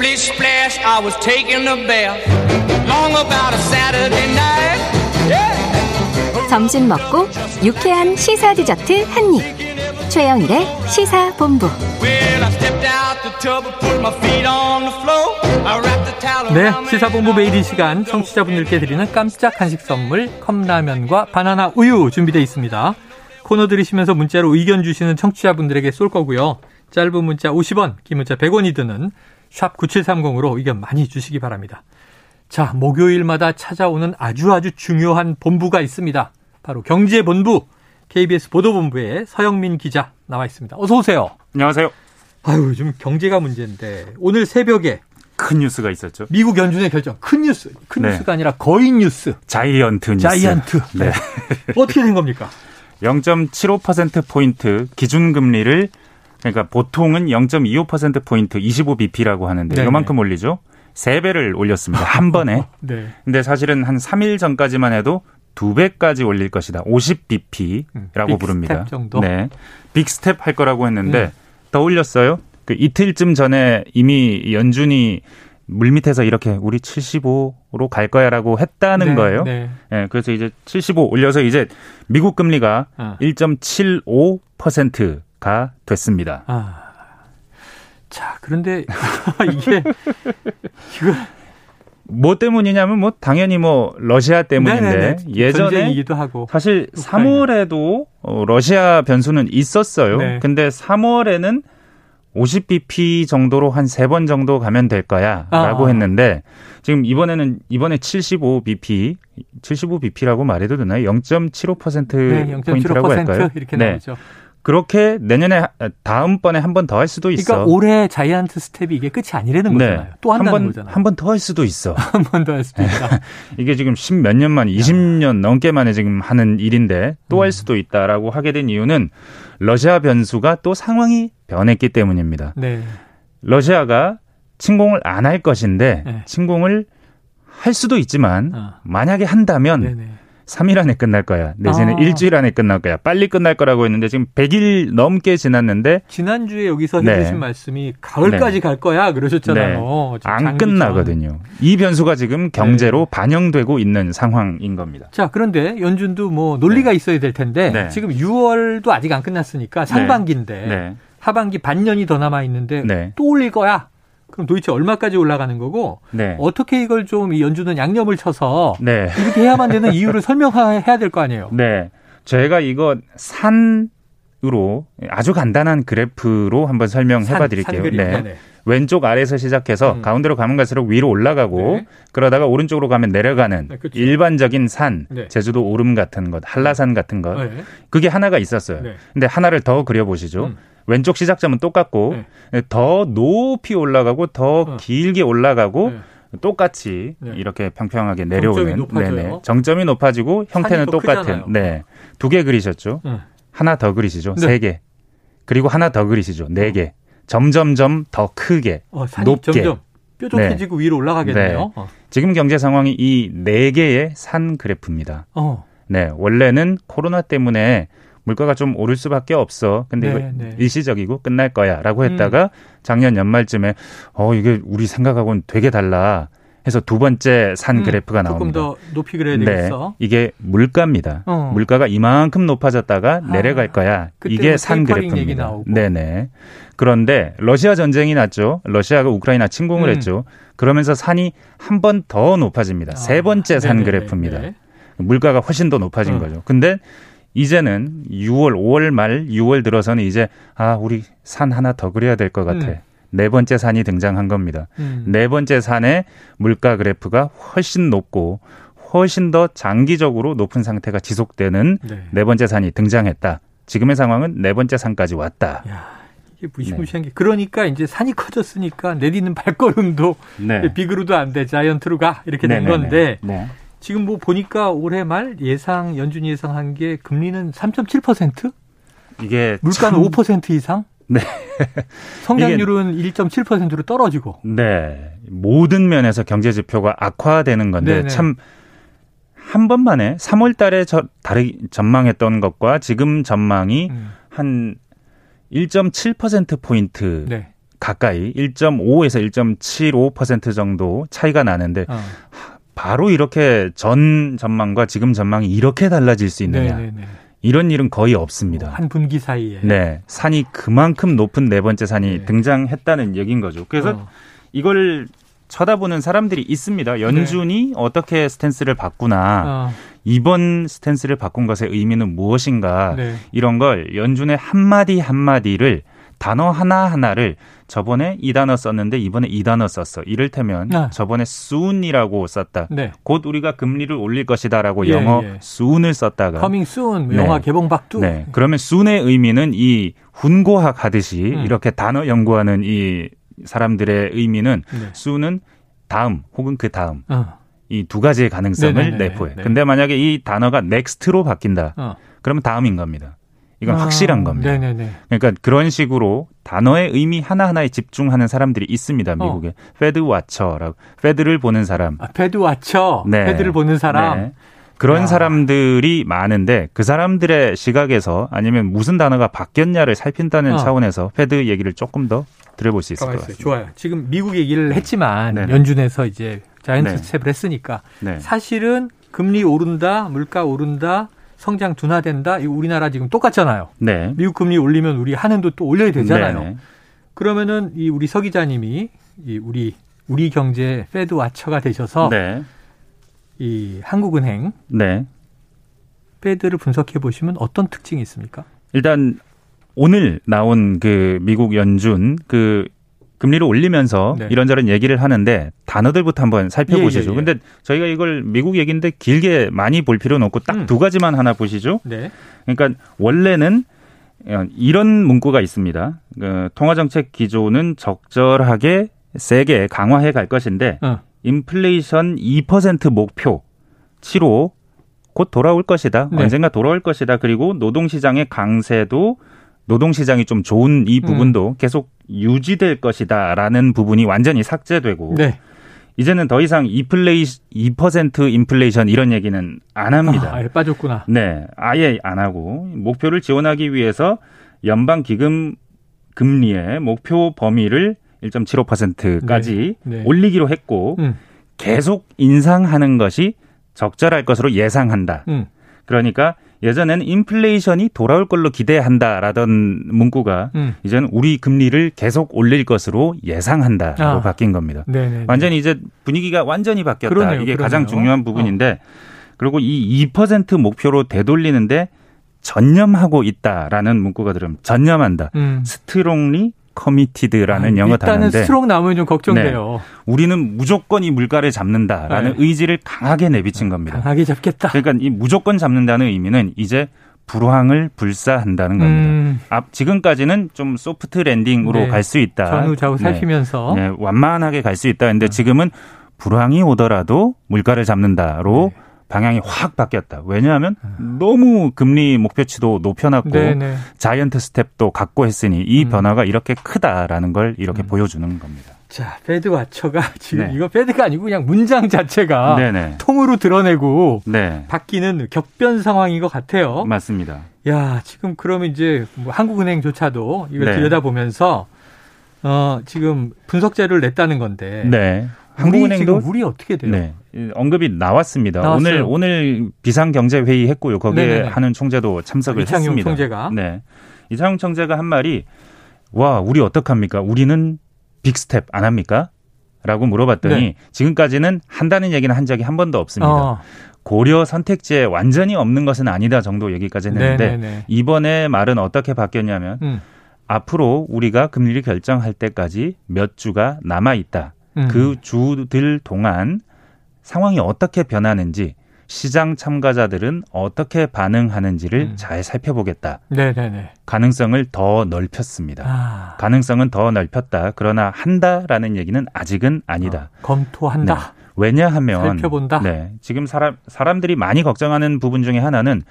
Splish splash, I was taking a bath. Long about a Saturday night. Yeah. 점심 먹고 유쾌한 시사 디저트 한 입. 최영일의 시사 본부. Well, I stepped out the tub and put my feet on the floor. I wrapped the towel 네, 시사본부 매일 이 시간 청취자분들께 드리는 깜짝 한식 선물 컵라면과 바나나 우유 준비되어 있습니다. 코너 들으시면서 문자로 의견 주시는 청취자분들에게 쏠 거고요. 짧은 문자 50원, 긴 문자 100원이 드는 샵 9730으로 의견 많이 주시기 바랍니다. 자, 목요일마다 찾아오는 아주 아주 중요한 본부가 있습니다. 바로 경제본부, KBS 보도본부의 서영민 기자 나와 있습니다. 어서 오세요. 안녕하세요. 아유, 요즘 경제가 문제인데 오늘 새벽에 큰 뉴스가 있었죠. 미국 연준의 결정 큰 뉴스 큰 네. 뉴스가 아니라 거인 뉴스 자이언트 뉴스. 자이언트 네. 어떻게 된 겁니까? 0.75% 포인트 기준 금리를 그러니까 보통은 0.25% 포인트 25bp라고 하는데 네네. 이만큼 올리죠. 세 배를 올렸습니다. 한 번에. 네. 근데 사실은 한 3일 전까지만 해도 두 배까지 올릴 것이다. 50bp라고 음, 부릅니다. 정도? 네. 빅스텝 할 거라고 했는데 음. 더 올렸어요. 그 이틀쯤 전에 이미 연준이 물밑에서 이렇게 우리 75로 갈 거야라고 했다는 네, 거예요. 네. 예, 그래서 이제 75 올려서 이제 미국 금리가 아. 1.75% 가 됐습니다. 아. 자, 그런데 이게 이거 뭐 때문이냐면 뭐 당연히 뭐 러시아 때문인데 네네네. 예전에 전쟁이기도 하고 사실 우크라이나. 3월에도 어, 러시아 변수는 있었어요. 네. 근데 3월에는 50bp 정도로 한 세 번 정도 가면 될 거야라고 아. 했는데 지금 이번에는 이번에 75bp 75bp라고 말해도 되나요? 0.75% 네, 포인트라고 할까요? 0.75% 이렇게 네. 나오죠. 그렇게 내년에 다음번에 한 번 더 할 수도 있어. 그러니까 올해 자이언트 스텝이 이게 끝이 아니라는 거잖아요. 또 한다는 번, 거잖아요. 한 번 더 할 수도 있어. 한 번 더 할 수도 있다. 이게 지금 십몇 년 만에, 20년 넘게 만에 지금 하는 일인데 또 음. 할 수도 있다라고 하게 된 이유는 러시아 변수가 또 상황이 변했기 때문입니다. 네. 러시아가 침공을 안 할 것인데 네. 침공을 할 수도 있지만 아. 만약에 한다면 네네. 3일 안에 끝날 거야. 내지는 아. 일주일 안에 끝날 거야. 빨리 끝날 거라고 했는데 지금 100일 넘게 지났는데 지난주에 여기서 네. 해주신 말씀이 가을까지 갈 거야 그러셨잖아요. 지금 안 끝나거든요. 이 변수가 지금 경제로 반영되고 있는 상황인 겁니다. 자, 그런데 연준도 뭐 논리가 있어야 될 텐데 네. 지금 6월도 아직 안 끝났으니까 상반기인데 네. 하반기 반년이 더 남아 있는데 네. 또 올릴 거야. 그럼 도대체 얼마까지 올라가는 거고 네. 어떻게 이걸 좀이 연준은 양념을 쳐서 네. 이렇게 해야만 되는 이유를 설명해야 될 거 아니에요. 네. 저희가 이거 산으로 아주 간단한 그래프로 한번 설명해 봐 드릴게요. 네. 네네. 왼쪽 아래에서 시작해서 음. 가운데로 가면 갈수록 위로 올라가고 네. 그러다가 오른쪽으로 가면 내려가는 네, 그렇죠. 일반적인 산, 네. 제주도 오름 같은 것, 한라산 같은 것. 네. 그게 하나가 있었어요. 네. 근데 하나를 더 그려 보시죠. 음. 왼쪽 시작점은 똑같고 더 높이 올라가고 더 어. 길게 올라가고 네. 똑같이 네. 이렇게 평평하게 내려오는 정점이 높아져요. 정점이 높아지고 형태는 또 똑같은. 네. 두 개 그리셨죠. 응. 하나 더 그리시죠. 네. 세 개. 그리고 하나 더 그리시죠. 네 개. 점점점 더 크게 어, 높게. 점점 뾰족해지고 위로 올라가겠네요. 어. 지금 경제 상황이 이 네 개의 산 그래프입니다. 어. 네, 원래는 코로나 때문에 물가가 좀 오를 수밖에 없어. 근데 네, 이거 네. 일시적이고 끝날 거야라고 했다가 작년 연말쯤에 어 이게 우리 생각하고는 되게 달라 해서 두 번째 산 음, 그래프가 조금 나옵니다. 더 높이 그려야 네, 되겠어. 이게 물가입니다. 어. 물가가 이만큼 높아졌다가 아, 내려갈 거야. 이게 뭐산 그래프입니다. 네네. 그런데 러시아 전쟁이 났죠. 러시아가 우크라이나 침공을 음. 했죠. 그러면서 산이 한 번 더 높아집니다. 세 아, 번째 산 네네네, 그래프입니다. 네. 물가가 훨씬 더 높아진 어. 거죠. 근데 이제는 6월, 5월 말, 6월 들어서는 이제 아 우리 산 하나 더 그려야 될 것 같아. 음. 네 번째 산이 등장한 겁니다. 음. 네 번째 산의 물가 그래프가 훨씬 높고 훨씬 더 장기적으로 높은 상태가 지속되는 네. 네 번째 산이 등장했다. 지금의 상황은 네 번째 산까지 왔다. 야, 이게 무시무시한 게 그러니까 이제 산이 커졌으니까 내디는 발걸음도 네. 비그루도 안 돼 자이언트로 가 이렇게 된 네네네. 건데 네. 지금 뭐 보니까 올해 말 예상 연준이 예상한 게 금리는 3.7% 이게 물가는 참- 5% 이상 네. 성장률은 1.7%로 떨어지고 네. 모든 면에서 경제 지표가 악화되는 건데 네네. 참 한 번 만에 3월 달에 저 다르 전망했던 것과 지금 전망이 음, 한 1.7% 포인트 네. 가까이 1.5에서 1.75% 정도 차이가 나는데 어. 바로 이렇게 전 전망과 지금 전망이 이렇게 달라질 수 있느냐. 네네네. 이런 일은 거의 없습니다. 한 분기 사이에. 네. 산이 그만큼 높은 네 번째 산이 네. 등장했다는 얘기인 거죠. 그래서 어. 이걸 쳐다보는 사람들이 있습니다. 연준이 어떻게 스탠스를 바꾸나 어. 이번 스탠스를 바꾼 것의 의미는 무엇인가 네. 이런 걸 연준의 한마디 한마디를 단어 하나하나를 저번에 이 단어 썼는데 이번에 이 단어 썼어. 이를테면 네. 저번에 soon이라고 썼다. 네. 곧 우리가 금리를 올릴 것이다라고 예, 영어 예. soon을 썼다가 coming soon 네. 영화 개봉 박두. 네. 그러면 soon의 의미는 이 훈고학 하듯이 음. 이렇게 단어 연구하는 이 사람들의 의미는 네. soon은 다음 혹은 그 다음 어. 이두 가지의 가능성을 네네네. 내포해. 네. 근데 만약에 이 단어가 next로 바뀐다. 어. 그러면 다음인 겁니다. 이건 아, 확실한 겁니다. 네네네. 그러니까 그런 식으로 단어의 의미 하나하나에 집중하는 사람들이 있습니다. 미국에. Fed watcher라고. Fed를 보는 사람. 아, Fed watcher. 네. Fed를 보는 사람. 네. 그런 야. 사람들이 많은데 그 사람들의 시각에서 아니면 무슨 단어가 바뀌었냐를 살핀다는 어. 차원에서 Fed 얘기를 조금 더 들어볼 수 있을 것. 같습니다. 좋아요. 지금 미국 얘기를 했지만 네네. 연준에서 이제 자이언트 네. 스텝을 했으니까 네. 사실은 금리 오른다, 물가 오른다, 성장 둔화된다. 이 우리나라 지금 똑같잖아요. 네. 미국 금리 올리면 우리 한은도 또 올려야 되잖아요. 네네. 그러면은 이 우리 서 기자님이 이 우리 우리 경제 Fed watcher가 되셔서 네. 이 한국은행 네. Fed를 분석해 보시면 어떤 특징이 있습니까? 일단 오늘 나온 그 미국 연준 그 금리를 올리면서 네. 이런저런 얘기를 하는데 단어들부터 한번 살펴보시죠. 예, 예, 예. 근데 저희가 이걸 미국 얘기인데 길게 많이 볼 필요는 없고 딱 음. 두 가지만 하나 보시죠. 네. 그러니까 원래는 어, 이런 문구가 있습니다. 그 통화정책 기조는 적절하게 세게 강화해 갈 것인데 어. 인플레이션 2% 목표 7호 곧 돌아올 것이다. 네. 언젠가 돌아올 것이다. 그리고 노동시장의 강세도 노동시장이 좀 좋은 이 부분도 계속 유지될 것이다라는 부분이 완전히 삭제되고 네. 이제는 더 이상 인플레이 2% 인플레이션 이런 얘기는 안 합니다. 아, 아예 빠졌구나. 네, 아예 안 하고 목표를 지원하기 위해서 연방 기금 금리의 목표 범위를 1.75%까지 네, 네. 올리기로 했고 음. 계속 인상하는 것이 적절할 것으로 예상한다. 음. 그러니까 예전에는 인플레이션이 돌아올 걸로 기대한다라던 문구가 음. 이제는 우리 금리를 계속 올릴 것으로 예상한다로 아. 바뀐 겁니다. 네, 네. 완전히 이제 분위기가 완전히 바뀌었다. 그러네요, 이게 그러네요. 가장 중요한 부분인데 그리고 이 2% 목표로 되돌리는데 전념하고 있다라는 문구가 들으면 전념한다. 음. 스트롱리 committed라는 아, 영어 일단은 단어인데 네. strong 나오면 좀 걱정돼요. 우리는 무조건 이 물가를 잡는다라는 네. 의지를 강하게 내비친 겁니다. 강하게 잡겠다. 그러니까 이 무조건 잡는다는 의미는 이제 불황을 불사한다는 겁니다. 음, 앞 지금까지는 좀 soft landing으로 네. 갈수 있다. 전후 좌우 네. 살피면서 네, 완만하게 갈 수 있다. 근데 지금은 불황이 오더라도 물가를 잡는다로 네. 방향이 확 바뀌었다. 왜냐하면 너무 금리 목표치도 높여놨고 네, 네. 자이언트 스텝도 갖고 했으니 이 음. 변화가 이렇게 크다라는 걸 이렇게 보여주는 겁니다. 자, 패드 와처가 지금 네. 이거 패드가 아니고 그냥 문장 자체가 네네. 통으로 드러내고 네. 바뀌는 격변 상황인 것 같아요. 맞습니다. 야, 지금 그러면 이제 뭐 한국은행조차도 이걸 네. 들여다보면서 어, 지금 분석 자료를 냈다는 건데 네. 한국은행도 우리 어떻게 돼요? 네. 이 언급이 나왔습니다. 나왔어요. 오늘 오늘 비상 경제 회의 했고요. 거기에 네네네. 하는 총재도 참석을 이창용 했습니다. 총재가. 네. 이창용 총재가 한 말이 와, 우리 어떡합니까? 우리는 빅스텝 안 합니까? 라고 물어봤더니 네. 지금까지는 한다는 얘기는 한 적이 한 번도 없습니다. 어, 고려 선택지에 완전히 없는 것은 아니다 정도 얘기까지 했는데 네네네. 이번에 말은 어떻게 바뀌었냐면 음, 앞으로 우리가 금리를 결정할 때까지 몇 주가 남아 있다. 음. 그 주들 동안 상황이 어떻게 변하는지 시장 참가자들은 어떻게 반응하는지를 음. 잘 살펴보겠다. 네네네. 가능성을 더 넓혔습니다. 아, 가능성은 더 넓혔다. 그러나 한다라는 얘기는 아직은 아니다. 어, 검토한다. 왜냐하면 살펴본다? 네, 지금 사람 사람들이 많이 걱정하는 부분 중에 하나는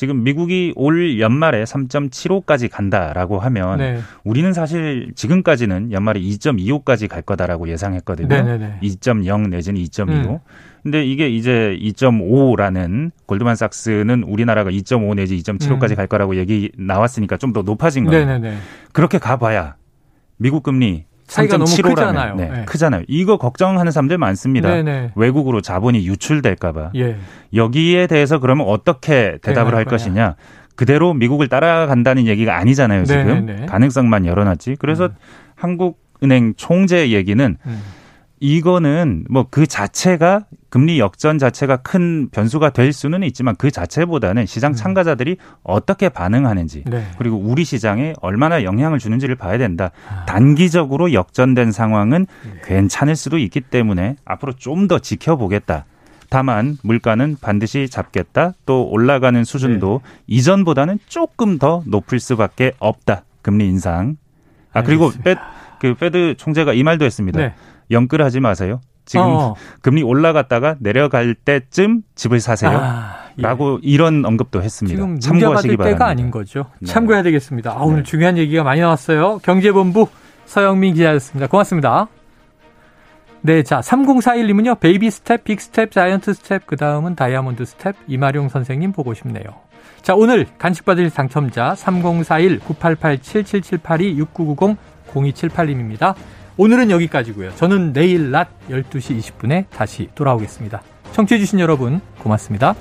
지금 미국이 올 연말에 3.75까지 간다라고 하면 네. 우리는 사실 지금까지는 연말에 2.25까지 갈 거다라고 예상했거든요. 네네네. 2.0 내지는 2.25. 음. 근데 이게 이제 2.5라는 골드만삭스는 우리나라가 2.5 내지 2.75까지 음. 갈 거라고 얘기 나왔으니까 좀 더 높아진 겁니다. 네네네. 그렇게 가봐야 미국 금리 차이가 너무 3.75라면 크잖아요. 네, 네. 크잖아요. 이거 걱정하는 사람들 많습니다. 네네. 외국으로 자본이 유출될까봐. 예. 여기에 대해서 그러면 어떻게 대답을 할. 것이냐. 그대로 미국을 따라간다는 얘기가 아니잖아요, 지금. 네네네. 가능성만 열어놨지. 그래서 음. 한국은행 총재 얘기는 음. 이거는 뭐 그 자체가 금리 역전 자체가 큰 변수가 될 수는 있지만 그 자체보다는 시장 참가자들이 어떻게 반응하는지 네. 그리고 우리 시장에 얼마나 영향을 주는지를 봐야 된다. 아. 단기적으로 역전된 상황은 네. 괜찮을 수도 있기 때문에 앞으로 좀 더 지켜보겠다. 다만 물가는 반드시 잡겠다. 또 올라가는 수준도 네. 이전보다는 조금 더 높을 수밖에 없다. 금리 인상. 아 그리고 알겠습니다. 페, 그 Fed 총재가 이 말도 했습니다. 네. 영끌하지 마세요. 지금 어. 금리 올라갔다가 내려갈 때쯤 집을 사세요. 아, 예. 라고 이런 언급도 했습니다. 지금 참고하시기 바랍니다. 때가 아닌 거죠. 네. 참고해야 되겠습니다. 아, 오늘 네. 중요한 얘기가 많이 나왔어요. 경제본부 서영민 기자였습니다. 고맙습니다. 네, 자, 3041님은요, 베이비 스텝, 빅 스텝, 자이언트 스텝, 그 다음은 다이아몬드 스텝, 이마룡 선생님 보고 싶네요. 자, 오늘 간식 받을 당첨자 3041-9887-7782-6990-0278님입니다. 오늘은 여기까지고요. 저는 내일 낮 12시 20분에 다시 돌아오겠습니다. 청취해주신 여러분, 고맙습니다.